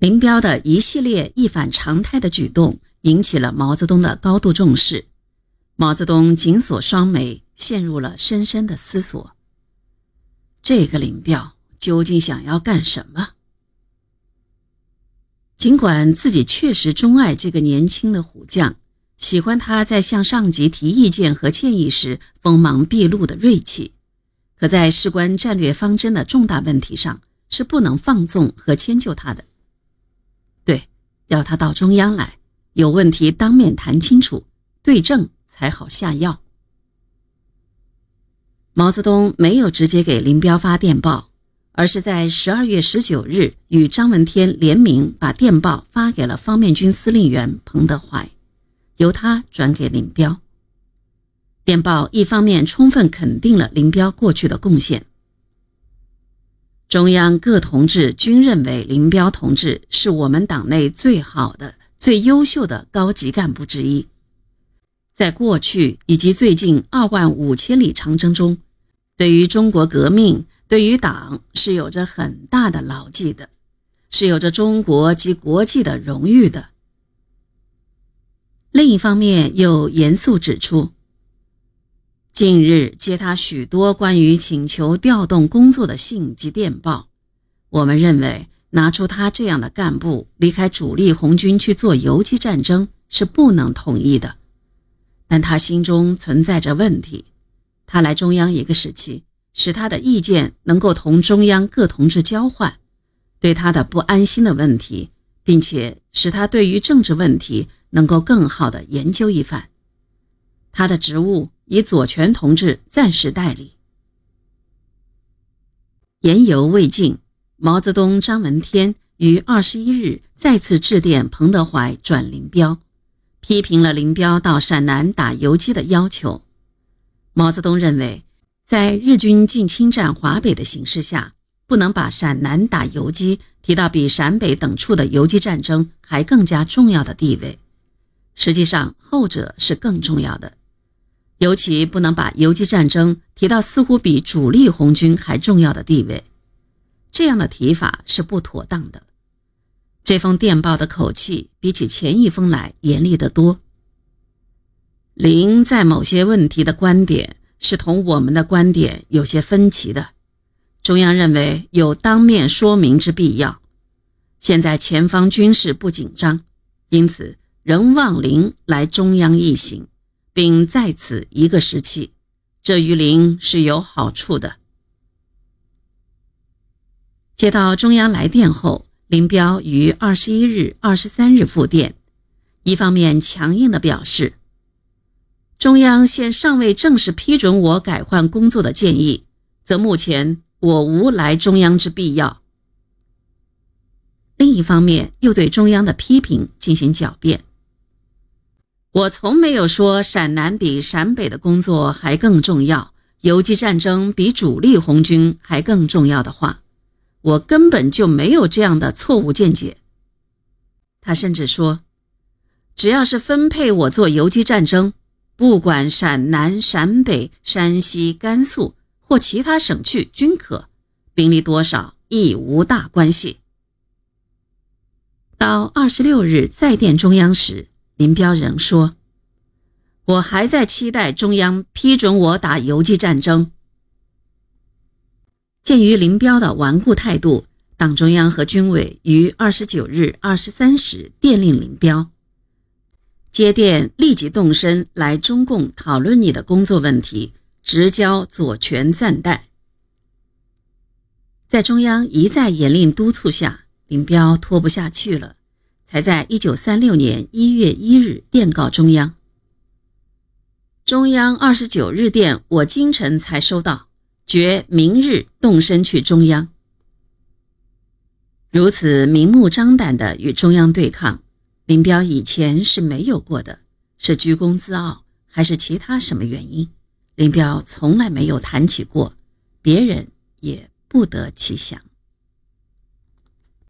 林彪的一系列一反常态的举动引起了毛泽东的高度重视。毛泽东紧锁双眉，陷入了深深的思索。这个林彪究竟想要干什么？尽管自己确实钟爱这个年轻的虎将，喜欢他在向上级提意见和建议时锋芒毕露的锐气，可在事关战略方针的重大问题上，是不能放纵和迁就他的。对，要他到中央来，有问题当面谈清楚，对症才好下药。毛泽东没有直接给林彪发电报，而是在十二月十九日与张闻天联名把电报发给了方面军司令员彭德怀，由他转给林彪。电报一方面充分肯定了林彪过去的贡献。中央各同志均认为林彪同志是我们党内最好的、最优秀的高级干部之一，在过去以及最近二万五千里长征中，对于中国革命、对于党是有着很大的牢记的，是有着中国及国际的荣誉的。另一方面，又严肃指出。近日接他许多关于请求调动工作的信及电报，我们认为拿出他这样的干部离开主力红军去做游击战争是不能同意的。但他心中存在着问题，他来中央一个时期，使他的意见能够同中央各同志交换，对他的不安心的问题，并且使他对于政治问题能够更好的研究一番。他的职务。以左权同志暂时代理。言犹未尽，毛泽东、张闻天于二十一日再次致电彭德怀转林彪，批评了林彪到陕南打游击的要求。毛泽东认为，在日军进侵占华北的形势下，不能把陕南打游击提到比陕北等处的游击战争还更加重要的地位。实际上，后者是更重要的。尤其不能把游击战争提到似乎比主力红军还重要的地位，这样的提法是不妥当的。这封电报的口气比起前一封来严厉得多。林在某些问题的观点是同我们的观点有些分歧的，中央认为有当面说明之必要。现在前方军事不紧张，因此仍望林来中央一行。并在此一个时期，这于林是有好处的。接到中央来电后，林彪于二十一日、二十三日复电，一方面强硬地表示，中央现尚未正式批准我改换工作的建议，则目前我无来中央之必要；另一方面又对中央的批评进行狡辩。我从没有说陕南比陕北的工作还更重要，游击战争比主力红军还更重要的话，我根本就没有这样的错误见解。他甚至说，只要是分配我做游击战争，不管陕南、陕北、山西、甘肃或其他省去均可，兵力多少亦无大关系。到二十六日再电中央时。林彪仍说：“我还在期待中央批准我打游击战争。”鉴于林彪的顽固态度，党中央和军委于二十九日二十三时电令林彪接电，立即动身来中共讨论你的工作问题，直交左权暂代。在中央一再严令督促下，林彪拖不下去了。才在一九三六年一月一日电告中央。中央二十九日电，我今晨才收到，决明日动身去中央。如此明目张胆的与中央对抗，林彪以前是没有过的，是居功自傲，还是其他什么原因？林彪从来没有谈起过，别人也不得其详。